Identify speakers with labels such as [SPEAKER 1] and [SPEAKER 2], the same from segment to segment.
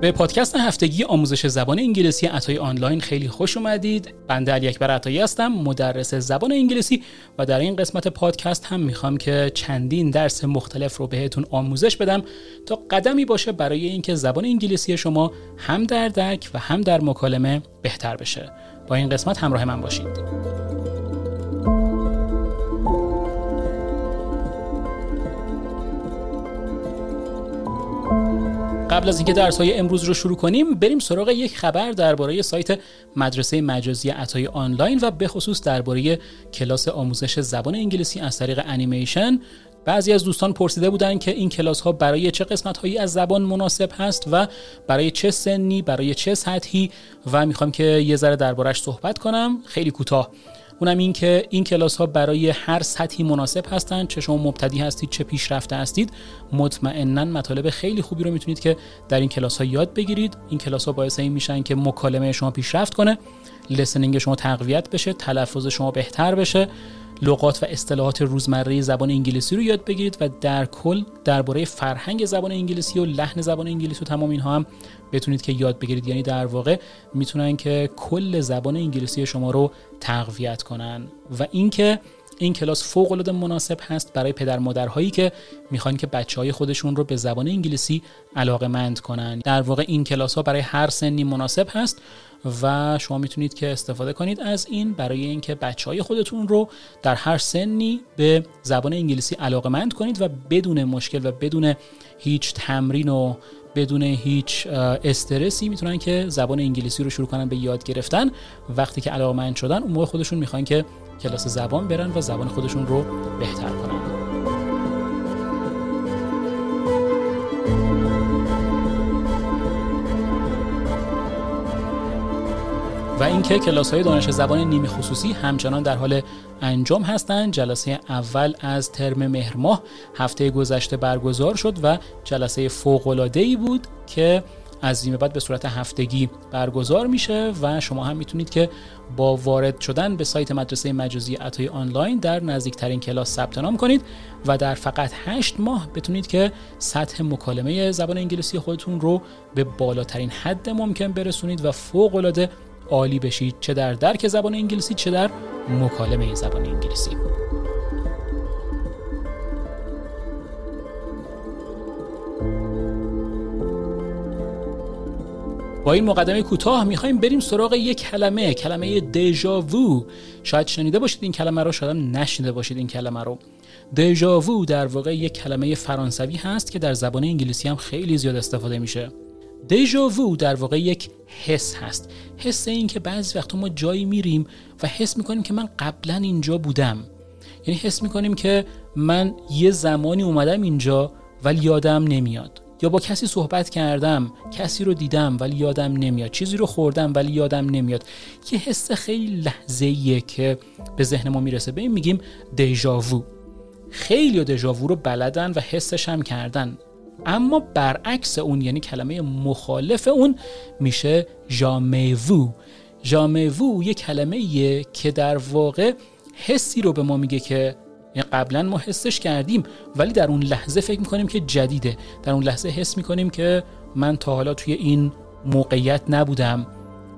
[SPEAKER 1] به پادکست هفتگی آموزش زبان انگلیسی عطای آنلاین خیلی خوش اومدید. بنده علی اکبر عطایی هستم، مدرس زبان انگلیسی و در این قسمت پادکست هم می‌خوام که چندین درس مختلف رو بهتون آموزش بدم تا قدمی باشه برای اینکه زبان انگلیسی شما هم در درک و هم در مکالمه بهتر بشه. با این قسمت همراه من باشید. قبل از اینکه درس های امروز رو شروع کنیم بریم سراغ یک خبر درباره سایت مدرسه مجازی عطای آنلاین و به خصوص درباره کلاس آموزش زبان انگلیسی از طریق انیمیشن. بعضی از دوستان پرسیده بودند که این کلاس ها برای چه قسمت هایی از زبان مناسب هست و برای چه سنی برای چه سطحی و می‌خوام که یه ذره دربارش صحبت کنم. خیلی کوتاه. اونم این که این کلاس ها برای هر سطحی مناسب هستند چه شما مبتدی هستید چه پیشرفته هستید. مطمئنا مطالب خیلی خوبی رو می‌تونید که در این کلاس ها یاد بگیرید. این کلاس ها باعث این میشن که مکالمه شما پیشرفت کنه لسنینگ شما تقویت بشه تلفظ شما بهتر بشه. لغات و اصطلاحات روزمره زبان انگلیسی رو یاد بگیرید و در کل درباره فرهنگ زبان انگلیسی و لحن زبان انگلیسی و تمام اینها هم بتونید که یاد بگیرید. یعنی در واقع می‌تونن که کل زبان انگلیسی شما رو تقویت کنن. و اینکه این کلاس فوق العاده مناسب هست برای پدر مادرهایی که می‌خوان که بچه های خودشون رو به زبان انگلیسی علاقه مند کنن. در واقع این کلاس ها برای هر سنی مناسب هست. و شما می‌تونید که استفاده کنید از این برای اینکه بچه های خودتون رو در هر سنی به زبان انگلیسی علاقه مند کنید و بدون مشکل و بدون هیچ تمرین و بدون هیچ استرسی می‌تونن که زبان انگلیسی رو شروع کنن به یاد گرفتن. وقتی که علاقمند شدن اون موقع خودشون می‌خوان که کلاس زبان برن و زبان خودشون رو بهتر کنن. و اینکه کلاس های دانش زبان نیمی خصوصی همچنان در حال انجام هستند. جلسه اول از ترم مهر ماه هفته گذشته برگزار شد و جلسه فوق العاده ای بود که از این بعد به صورت هفتگی برگزار میشه و شما هم می‌تونید که با وارد شدن به سایت مدرسه مجازی عطای آنلاین در نزدیکترین کلاس ثبت نام کنید و در فقط 8 ماه بتونید که سطح مکالمه زبان انگلیسی خودتون رو به بالاترین حد ممکن برسونید و فوق العاده عالی بشید چه در درک زبان انگلیسی چه در مکالمه زبان انگلیسی. با این مقدمه کوتاه می‌خوایم بریم سراغ یک کلمه کلمه دژاوو شاید شنیده باشید این کلمه رو شاید نشنیده باشید این کلمه رو. دژاوو در واقع یک کلمه فرانسوی هست که در زبان انگلیسی هم خیلی زیاد استفاده میشه. دیجاوو در واقع یک حس هست. حس این که بعضی وقتا ما جایی میریم و حس می‌کنیم که من قبلا اینجا بودم. یعنی حس می‌کنیم که من یه زمانی اومدم اینجا ولی یادم نمیاد. یا با کسی صحبت کردم کسی رو دیدم ولی یادم نمیاد. چیزی رو خوردم ولی یادم نمیاد. یه حس خیلی لحظه که به ذهن ما می‌رسه. به این میگیم دیجاوو خیلی دژاوو رو بلدن و حسش هم کردن. اما برعکس اون یعنی کلمه مخالف اون میشه جامیوو جامیوو یه کلمه یه که در واقع حسی رو به ما میگه که یعنی قبلا ما حسش کردیم ولی در اون لحظه فکر می‌کنیم که جدیده. در اون لحظه حس می‌کنیم که من تا حالا توی این موقعیت نبودم.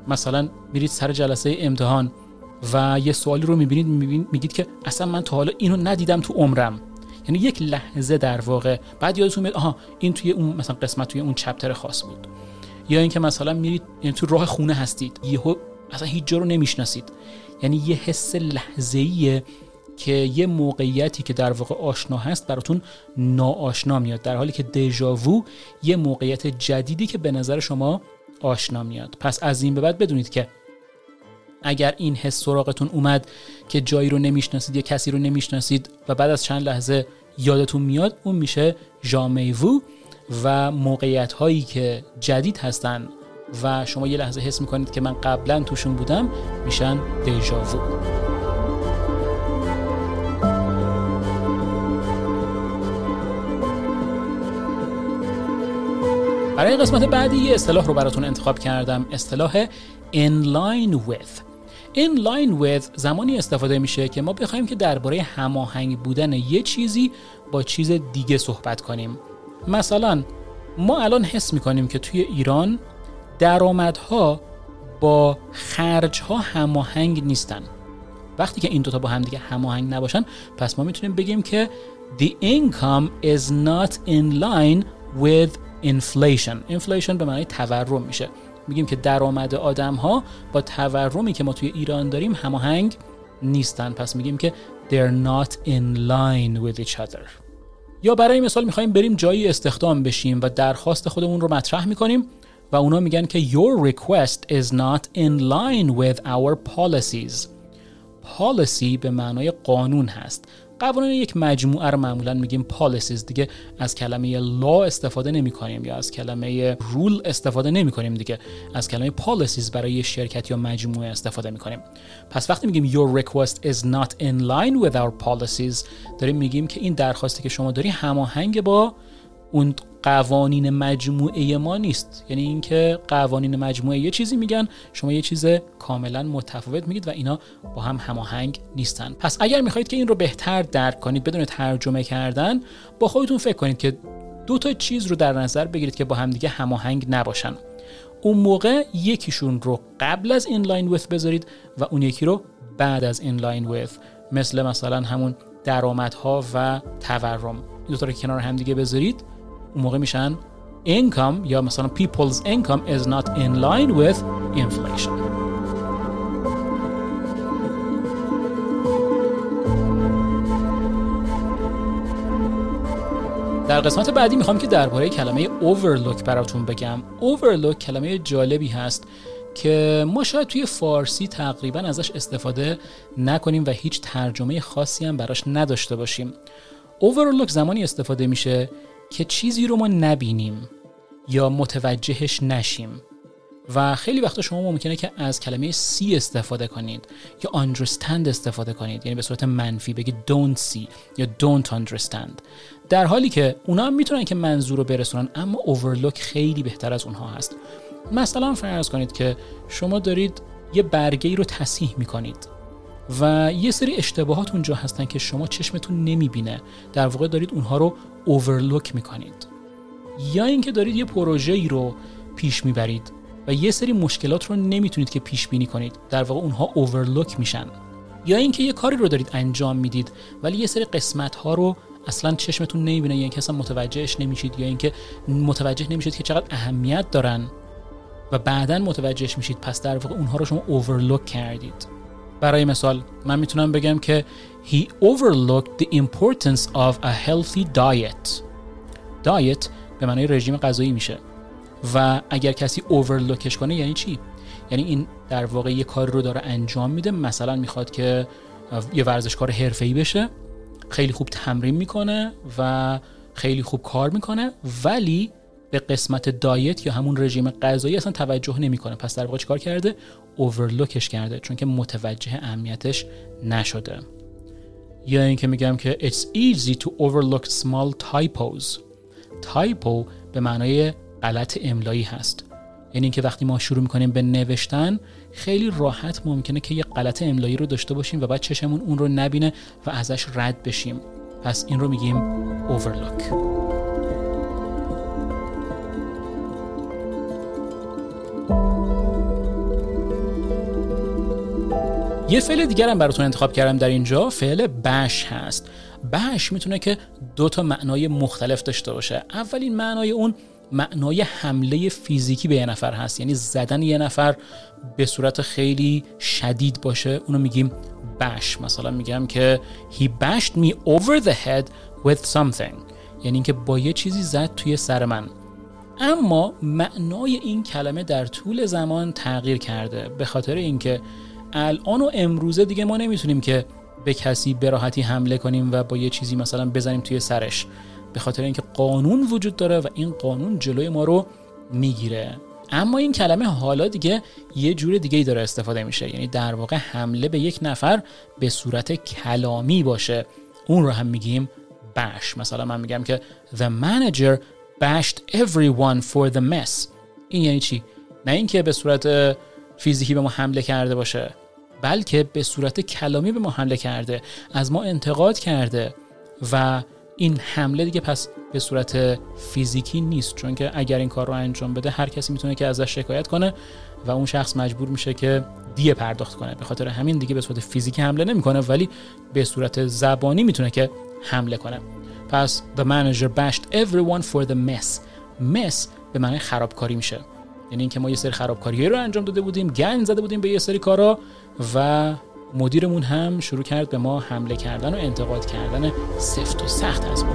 [SPEAKER 1] مثلا میرید سر جلسه امتحان و یه سوالی رو می‌بینید میگید که اصلا من تا حالا اینو ندیدم تو عمرم. یعنی یک لحظه در واقع. بعد یادتون میاد آها این توی اون مثلا قسمت توی اون چپتر خاص بود. یا اینکه مثلا میرید یعنی تو راه خونه هستید یهو اصلا هیچ جا رو نمی‌شناسید. یعنی یه حس لحظه‌ایه که یه موقعیتی که در واقع آشنا هست براتون ناآشنا میاد. در حالی که دژاوو یه موقعیت جدیدی که به نظر شما آشنا میاد. پس از این به بعد بدونید که اگر این حس سراغتون اومد که جایی رو نمی‌شناسید یا کسی رو نمی‌شناسید و بعد از چند لحظه یادتون میاد اون میشه ژامیوو و موقعیت هایی که جدید هستن و شما یه لحظه حس می‌کنید که من قبلا توشون بودم میشن دیجاوو برای قسمت بعدی یه اصطلاح رو براتون انتخاب کردم اصطلاح in line with. In line with زمانی استفاده میشه که ما بخوایم که درباره هماهنگ بودن یه چیزی با چیز دیگه صحبت کنیم. مثلا ما الان حس می‌کنیم که توی ایران درآمدها با خرجها هماهنگ نیستن. وقتی که این دوتا با هم دیگه هماهنگ نباشن پس ما می‌تونیم بگیم که the income is not in line with inflation. Inflation به معنی تورم میشه. میگیم که درآمد آدم ها با تورمی که ما توی ایران داریم هماهنگ نیستن. پس میگیم که they're not in line with each other. یا برای مثال می‌خوایم بریم جایی استخدام بشیم و درخواست خودمون رو مطرح می‌کنیم و اونا میگن که your request is not in line with our policies. Policy به معنای قانون هست. قوانین یک مجموعه رو معمولا میگیم policies. دیگه از کلمه law استفاده نمی کنیم یا از کلمه rule استفاده نمی کنیم دیگه. از کلمه policies برای شرکت یا مجموعه استفاده می کنیم پس وقتی میگیم your request is not in line with our policies داریم میگیم که این درخواستی که شما داری هماهنگ با اون قوانین مجموعه ما نیست. یعنی اینکه قوانین مجموعه یه چیزی میگن شما یه چیز کاملا متفاوت میگید و اینا با هم هماهنگ نیستن. پس اگر می‌خواهید که این رو بهتر درک کنید بدون ترجمه کردن با خودتون فکر کنید که دو تا چیز رو در نظر بگیرید که با هم دیگه هماهنگ نباشن. اون موقع یکیشون رو قبل از in line with بذارید و اون یکی رو بعد از in line with مثل مثلا همون درآمدها و تورم. این دو تا رو کنار هم دیگه بذارید. اون موقع میشن income یا مثلا people's income is not in line with inflation. در قسمت بعدی می‌خوام که درباره کلمه overlook براتون بگم. overlook کلمه جالبی هست که ما شاید توی فارسی تقریبا ازش استفاده نکنیم و هیچ ترجمه خاصی هم براش نداشته باشیم. overlook زمانی استفاده میشه که چیزی رو ما نبینیم یا متوجهش نشیم. و خیلی وقتا شما ممکنه که از کلمه سی استفاده کنید یا understand استفاده کنید. یعنی به صورت منفی بگید don't see یا don't understand. در حالی که اونا هم می‌تونن که منظور رو برسونن اما overlook خیلی بهتر از اونها هست. مثلا فرض کنید که شما دارید یه برگه ای رو تصحیح می‌کنید. و یه سری اشتباهات اونجا هستن که شما چشمتون نمی‌بینه. در واقع دارید اونها رو اوورلوک می‌کنید. یا اینکه دارید یه پروژه ای رو پیش می‌برید و یه سری مشکلات رو نمی‌تونید که پیش بینی کنید در واقع اونها اوورلوک میشن. یا اینکه یه کاری رو دارید انجام می‌دید ولی یه سری قسمت ها رو اصلا چشمتون نمی‌بینه یا اینکه اصلا متوجهش نمیشید یا اینکه متوجه نمیشید که چقدر اهمیت دارن و بعدا متوجهش میشید پس در واقع اونها رو شما اوورلوک کردید. برای مثال من می‌تونم بگم که he overlooked the importance of a healthy diet. Diet به معنی رژیم غذایی میشه. و اگر کسی overlookش کنه یعنی چی؟ یعنی این در واقع یه کار رو داره انجام میده. مثلا می‌خواد که یه ورزشکار حرفه‌ای بشه خیلی خوب تمرین می‌کنه و خیلی خوب کار می‌کنه ولی به قسمت دایت یا همون رژیم غذایی اصلا توجه نمی‌کنه. پس در واقع چیکار کرده؟ اوورلوکش کرده چون که متوجه اهمیتش نشده. یا اینکه میگم که it's easy to overlook small typos. Typo به معنای غلط املایی هست. یعنی اینکه وقتی ما شروع می‌کنیم به نوشتن خیلی راحت ممکنه که یه غلط املایی رو داشته باشیم و بعد چشمون اون رو نبینه و ازش رد بشیم. پس این رو میگیم overlook. یه فعل دیگر هم براتون انتخاب کردم در اینجا فعل بش هست. بش می‌تونه که دو تا معنای مختلف داشته باشه. اولین معنای اون معنای حمله فیزیکی به یه نفر هست. یعنی زدن یه نفر به صورت خیلی شدید باشه. اونو میگیم بش. مثلا میگم که he bashed me over the head with something. یعنی اینکه با یه چیزی زد توی سر من. اما معنای این کلمه در طول زمان تغییر کرده. به خاطر اینکه الان و امروزه دیگه ما نمی‌تونیم که به کسی به راحتی حمله کنیم و با یه چیزی مثلا بزنیم توی سرش. به خاطر اینکه قانون وجود داره و این قانون جلوی ما رو می‌گیره. اما این کلمه حالا دیگه یه جور دیگه ای داره استفاده میشه. یعنی در واقع حمله به یک نفر به صورت کلامی باشه. اون رو هم میگیم بش مثلا من میگم که the manager bashed everyone for the mess. این یعنی چی؟ نه اینکه به صورت فیزیکی به ما حمله کرده باشه بلکه به صورت کلامی به ما حمله کرده از ما انتقاد کرده و این حمله دیگه پس به صورت فیزیکی نیست. چون که اگر این کار رو انجام بده هر کسی می‌تونه که ازش شکایت کنه و اون شخص مجبور میشه که دیه پرداخت کنه. به خاطر همین دیگه به صورت فیزیکی حمله نمی‌کنه ولی به صورت زبانی می‌تونه که حمله کنه. پس the manager bashed everyone for the mess. Mess به معنی خرابکاری میشه. یعنی اینکه ما یه سری خرابکاری رو انجام داده بودیم گند زده بودیم به یه سری کارا و مدیرمون هم شروع کرد به ما حمله کردن و انتقاد کردن سفت و سخت از ما.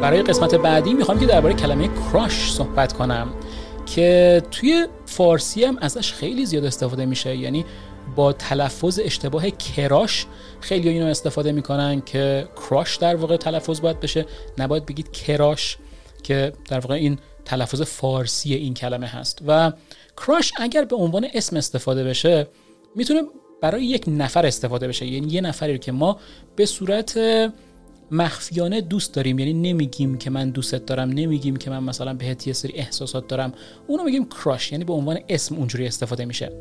[SPEAKER 1] برای قسمت بعدی می‌خوام که درباره کلمه کراش صحبت کنم که توی فارسی هم ازش خیلی زیاد استفاده میشه. یعنی با تلفظ اشتباه کراش خیلی اینو استفاده می‌کنن که کراش در واقع تلفظ باید بشه. نباید بگید کراش که در واقع این تلفظ فارسی این کلمه هست. و کراش اگر به عنوان اسم استفاده بشه می‌تونه برای یک نفر استفاده بشه. یعنی یه نفری که ما به صورت مخفیانه دوست داریم یعنی نمیگیم که من دوستت دارم نمیگیم که من مثلا بهت یه سری احساسات دارم اونو میگیم کراش یعنی به عنوان اسم اونجوری استفاده میشه.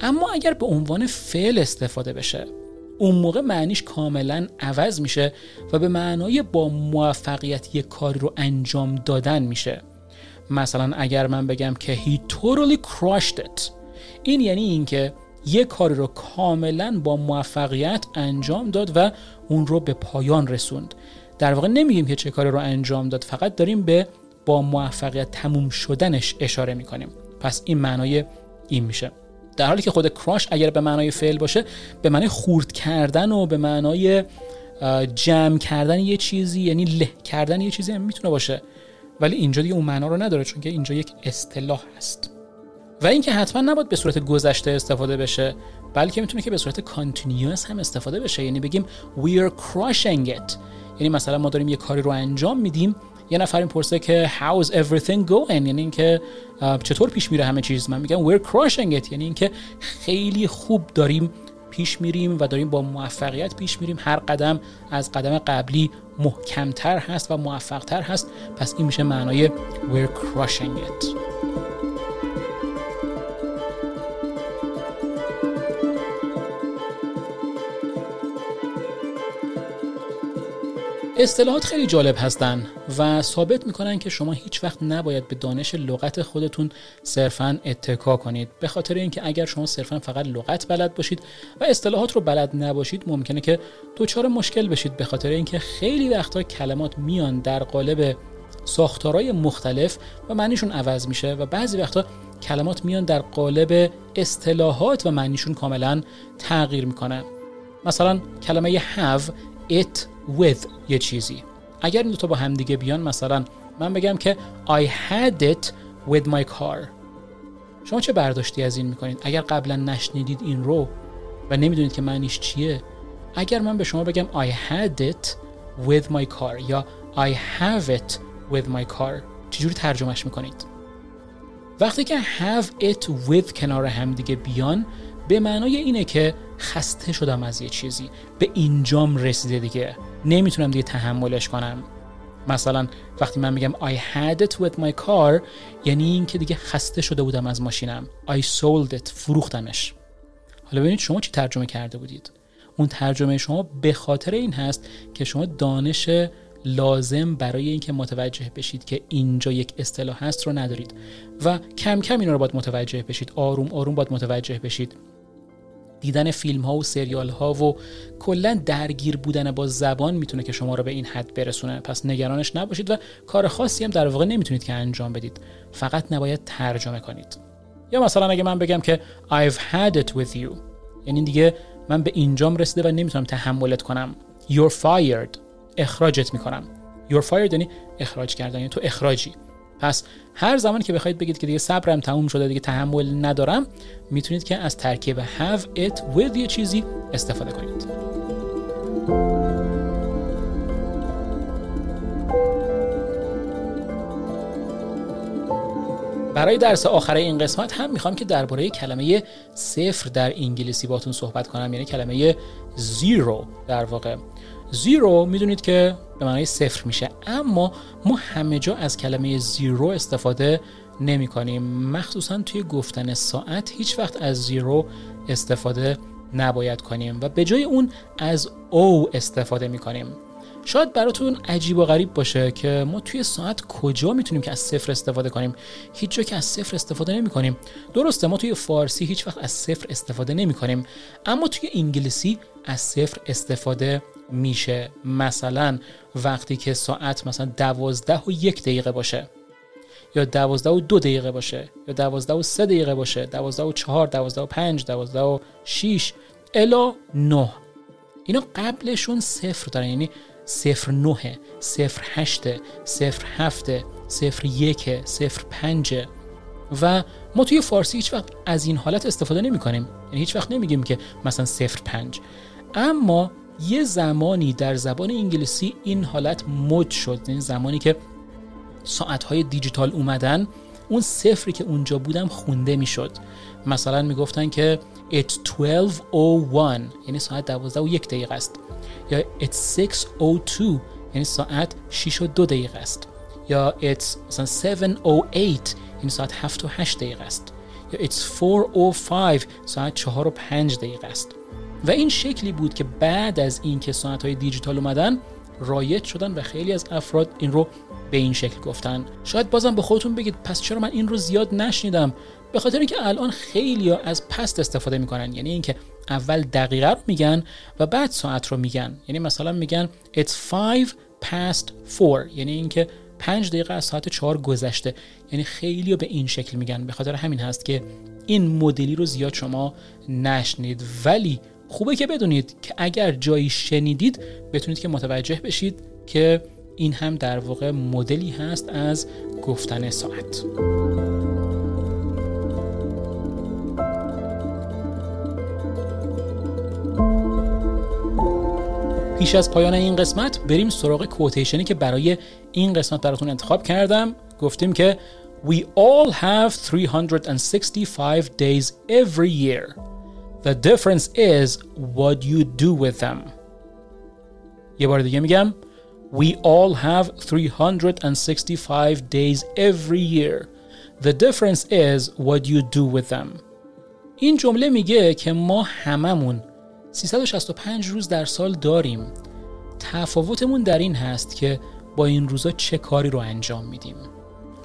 [SPEAKER 1] اما اگر به عنوان فعل استفاده بشه اون موقع معنیش کاملا عوض میشه و به معنای با موفقیت یک کاری رو انجام دادن میشه. مثلا اگر من بگم که he totally crushed it این یعنی اینکه یک کاری رو کاملا با موفقیت انجام داد و اون رو به پایان رسوند. در واقع نمیگیم که چه کاری رو انجام داد فقط داریم به با موفقیت تموم شدنش اشاره می‌کنیم. پس این معنای این میشه. در حالی که خود کراش اگر به معنای فعل باشه به معنای خورد کردن و به معنای جمع کردن یه چیزی یعنی له کردن یه چیزی هم می‌تونه باشه. ولی اینجا دیگه اون معنا رو نداره چون که اینجا یک اصطلاح هست. و اینکه حتما نباید به صورت گذشته استفاده بشه بلکه می‌تونه که به صورت کانتینیوس هم استفاده بشه. یعنی بگیم we are crushing it. یعنی مثلا ما داریم یه کاری رو انجام میدیم یه نفر این پرسه که how's everything going یعنی اینکه چطور پیش میره همه چیز؟ من میگم we're crushing it. یعنی اینکه خیلی خوب داریم پیش میریم و داریم با موفقیت پیش میریم. هر قدم از قدم قبلی محکمتر هست و موفقتر هست. پس این میشه معنای we're crushing it. اصطلاحات خیلی جالب هستن و ثابت می‌کنن که شما هیچ وقت نباید به دانش لغت خودتون صرفا اتکا کنید. به خاطر اینکه اگر شما صرفا فقط لغت بلد باشید و اصطلاحات رو بلد نباشید ممکنه که دچار مشکل بشید. به خاطر اینکه خیلی وقتا کلمات میان در قالب ساختارهای مختلف و معنیشون عوض میشه و بعضی وقتا کلمات میان در قالب اصطلاحات و معنیشون کاملا تغییر می‌کنه مثلا کلمه have it with یه چیزی. اگر این دو تا با هم دیگه بیان مثلا من بگم که I had it with my car. شما چه برداشتی از این می‌کنید؟ اگر قبلا نشنیدید این رو و نمی‌دونید که معنیش چیه اگر من به شما بگم I had it with my car یا I have it with my car چجوری ترجمهش می‌کنید؟ وقتی که have it with کنار هم دیگه بیان به معنای اینه که خسته شدم از یه چیزی. به اینجام رسیده دیگه. نمی‌تونم دیگه تحملش کنم. مثلا وقتی من میگم I had it with my car یعنی این که دیگه خسته شده بودم از ماشینم. I sold it فروختمش. حالا ببینید شما چی ترجمه کرده بودید. اون ترجمه شما به خاطر این هست که شما دانش لازم برای اینکه متوجه بشید که اینجا یک اصطلاح هست رو ندارید. و کم کم اینا رو باید متوجه بشید. آروم آروم باید متوجه بشید. دیدن فیلم ها و سریال ها و کلا درگیر بودن با زبان می‌تونه که شما رو به این حد برسونه. پس نگرانش نباشید و کار خاصی هم در واقع نمی‌تونید که انجام بدید. فقط نباید ترجمه کنید. یا مثلا اگه من بگم که I've had it with you یعنی دیگه من به اینجام رسیده و نمی‌تونم تحملت کنم. You're fired. اخراجت می‌کنم. You're fired یعنی اخراج کردن. یعنی تو اخراجی. پس هر زمانی که بخواید بگید که دیگه صبرم تموم شده دیگه تحمل ندارم می‌تونید که از ترکیب have it with یه چیزی استفاده کنید. برای درس آخر این قسمت هم می‌خوام که درباره کلمه صفر در انگلیسی باتون صحبت کنم یعنی کلمه زیرو در واقع. زیرو می‌دونید که به معنای صفر میشه. اما ما همه جا از کلمه زیرو استفاده نمی کنیم. مخصوصا توی گفتن ساعت هیچ وقت از زیرو استفاده نباید کنیم و به جای اون از او استفاده می کنیم. شاید براتون عجیب و غریب باشه که ما توی ساعت کجا می‌تونیم که از صفر استفاده کنیم؟ هیچ جا که از صفر استفاده نمی کنیم درسته ما توی فارسی هیچ وقت از صفر استفاده نمی کنیم اما توی انگلیسی از صفر استفاده میشه. مثلا وقتی که ساعت مثلا دوازده و یک دقیقه باشه یا دوازده و دو دقیقه باشه یا دوازده و سه دقیقه باشه دوازده و چهار دوازده و پنج دوازده و شیش الا نه. اینا قبلشون صفر دارن. یعنی صفر نه صفر هشته صفر هفته صفر یک صفر پنجه و ما توی فارسی هیچ وقت از این حالت استفاده نمی کنیم یعنی هیچ وقت نمیگیم که مثلا صفر پنج. اما یه زمانی در زبان انگلیسی این حالت مد شد. یعنی زمانی که ساعتهای دیجیتال اومدن اون صفری که اونجا بودم خونده می‌شد. مثلا می‌گفتن که it's 12:01 یعنی ساعت 12 و یک دقیقه است. یا it's 6:02 یعنی ساعت 6 و 2 دقیقه است. یا it's مثلا 7:08 یعنی ساعت 7 و 8 دقیقه است. یا it's 4:05 ساعت 4 و 5 دقیقه است. و این شکلی بود که بعد از اینکه ساعت های دیجیتال اومدن رایج شدن و خیلی از افراد این رو به این شکل گفتن. شاید بازم به خودتون بگید پس چرا من این رو زیاد نشنیدم؟ به خاطر اینکه الان خیلی از پست استفاده می‌کنن. یعنی اینکه اول دقیقه رو میگن و بعد ساعت رو میگن. یعنی مثلا میگن it's 5 past 4 یعنی اینکه 5 دقیقه از ساعت 4 گذشته. یعنی خیلی به این شکل میگن. به خاطر همین هست که این مدلی رو زیاد شما نشنید. ولی خوبه که بدونید که اگر جایی شنیدید بتونید که متوجه بشید که این هم در واقع مدلی هست از گفتن ساعت پیش از پایان این قسمت بریم سراغ کوتیشنی که برای این قسمت براتون انتخاب کردم گفتیم که We all have 365 days every year. The difference is what you do with them. یه بار دیگه میگم We all have 365 days every year. The difference is what you do with them. این جمله میگه که ما هممون 365 روز در سال داریم. تفاوتمون در این هست که با این روزا چه کاری رو انجام میدیم.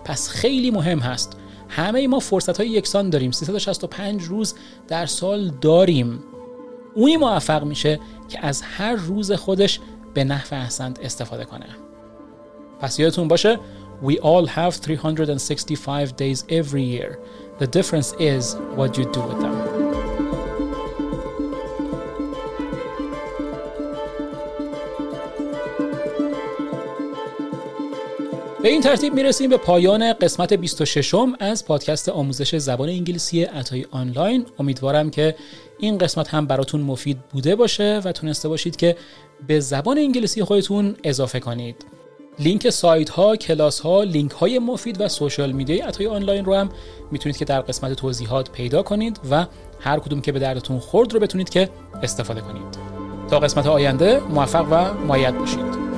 [SPEAKER 1] پس خیلی مهم هست. همه ما فرصت های یکسان داریم. 365 روز در سال داریم. اونی موفق میشه که از هر روز خودش به نحو احسنت استفاده کنه پس یادتون باشه We all have 365 days every year. The difference is what you do with them. به این ترتیب می‌رسیم به پایان قسمت 26 از پادکست آموزش زبان انگلیسی عطای آنلاین امیدوارم که این قسمت هم براتون مفید بوده باشه و تونسته باشید که به زبان انگلیسی خودتون اضافه کنید. لینک سایت ها، کلاس ها، لینک های مفید و سوشال میدیای عطای آنلاین رو هم می‌تونید که در قسمت توضیحات پیدا کنید و هر کدوم که به دردتون خورد رو بتونید که استفاده کنید. تا قسمت آینده موفق و مایت باشید.